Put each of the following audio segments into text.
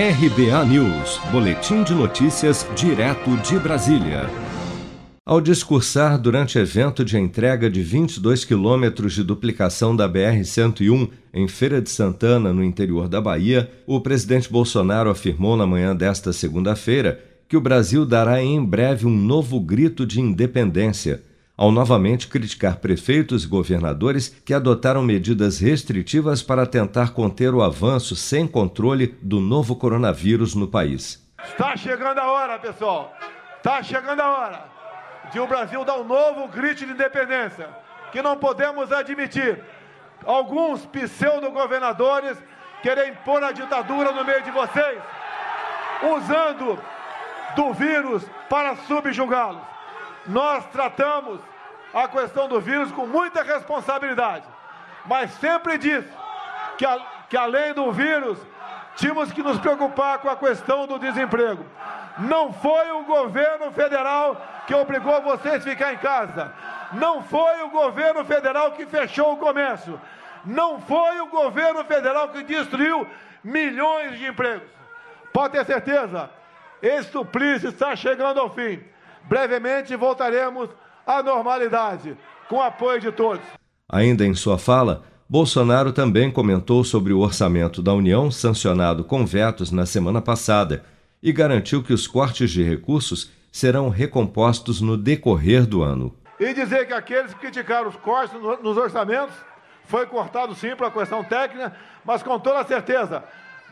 RBA News, Boletim de Notícias, direto de Brasília. Ao discursar durante evento de entrega de 22 quilômetros de duplicação da BR-101 em Feira de Santana, no interior da Bahia, o presidente Bolsonaro afirmou na manhã desta segunda-feira que o Brasil dará em breve um novo grito de independência ao novamente criticar prefeitos e governadores que adotaram medidas restritivas para tentar conter o avanço sem controle do novo coronavírus no país. Está chegando a hora, pessoal. Está chegando a hora de o Brasil dar um novo grito de independência, que não podemos admitir. Alguns pseudo-governadores querem impor a ditadura no meio de vocês, usando do vírus para subjugá-los. Nós tratamos a questão do vírus com muita responsabilidade, mas sempre disse que, a, que além do vírus, tínhamos que nos preocupar com a questão do desemprego. Não foi o governo federal que obrigou vocês a ficar em casa. Não foi o governo federal que fechou o comércio. Não foi o governo federal que destruiu milhões de empregos. Pode ter certeza, esse suplício está chegando ao fim. Brevemente voltaremos à normalidade, com apoio de todos. Ainda em sua fala, Bolsonaro também comentou sobre o orçamento da União sancionado com vetos na semana passada e garantiu que os cortes de recursos serão recompostos no decorrer do ano. E dizer que aqueles que criticaram os cortes nos orçamentos foi cortado sim para a questão técnica, mas com toda certeza,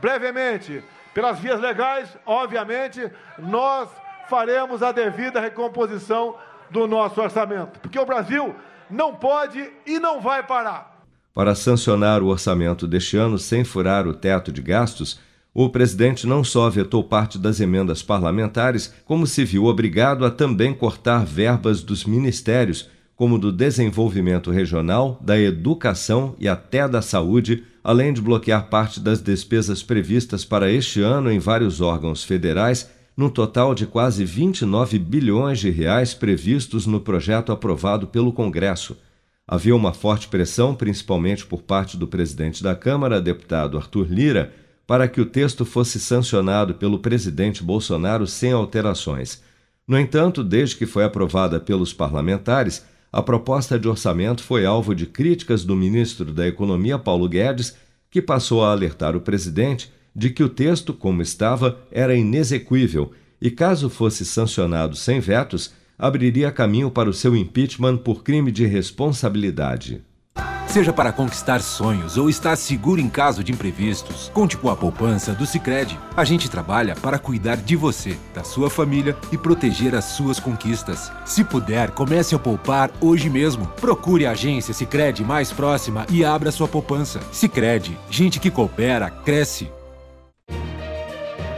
brevemente, pelas vias legais, obviamente, nós faremos a devida recomposição do nosso orçamento, porque o Brasil não pode e não vai parar. Para sancionar o orçamento deste ano sem furar o teto de gastos, o presidente não só vetou parte das emendas parlamentares, como se viu obrigado a também cortar verbas dos ministérios, como do desenvolvimento regional, da educação e até da saúde, além de bloquear parte das despesas previstas para este ano em vários órgãos federais, num total de quase 29 bilhões de reais previstos no projeto aprovado pelo Congresso. Havia uma forte pressão, principalmente por parte do presidente da Câmara, deputado Arthur Lira, para que o texto fosse sancionado pelo presidente Bolsonaro sem alterações. No entanto, desde que foi aprovada pelos parlamentares, a proposta de orçamento foi alvo de críticas do ministro da Economia, Paulo Guedes, que passou a alertar o presidente de que o texto, como estava, era inexequível e, caso fosse sancionado sem vetos, abriria caminho para o seu impeachment por crime de responsabilidade. Seja para conquistar sonhos ou estar seguro em caso de imprevistos, conte com a poupança do Sicredi. A gente trabalha para cuidar de você, da sua família e proteger as suas conquistas. Se puder, comece a poupar hoje mesmo. Procure a agência Sicredi mais próxima e abra sua poupança. Sicredi, gente que coopera cresce.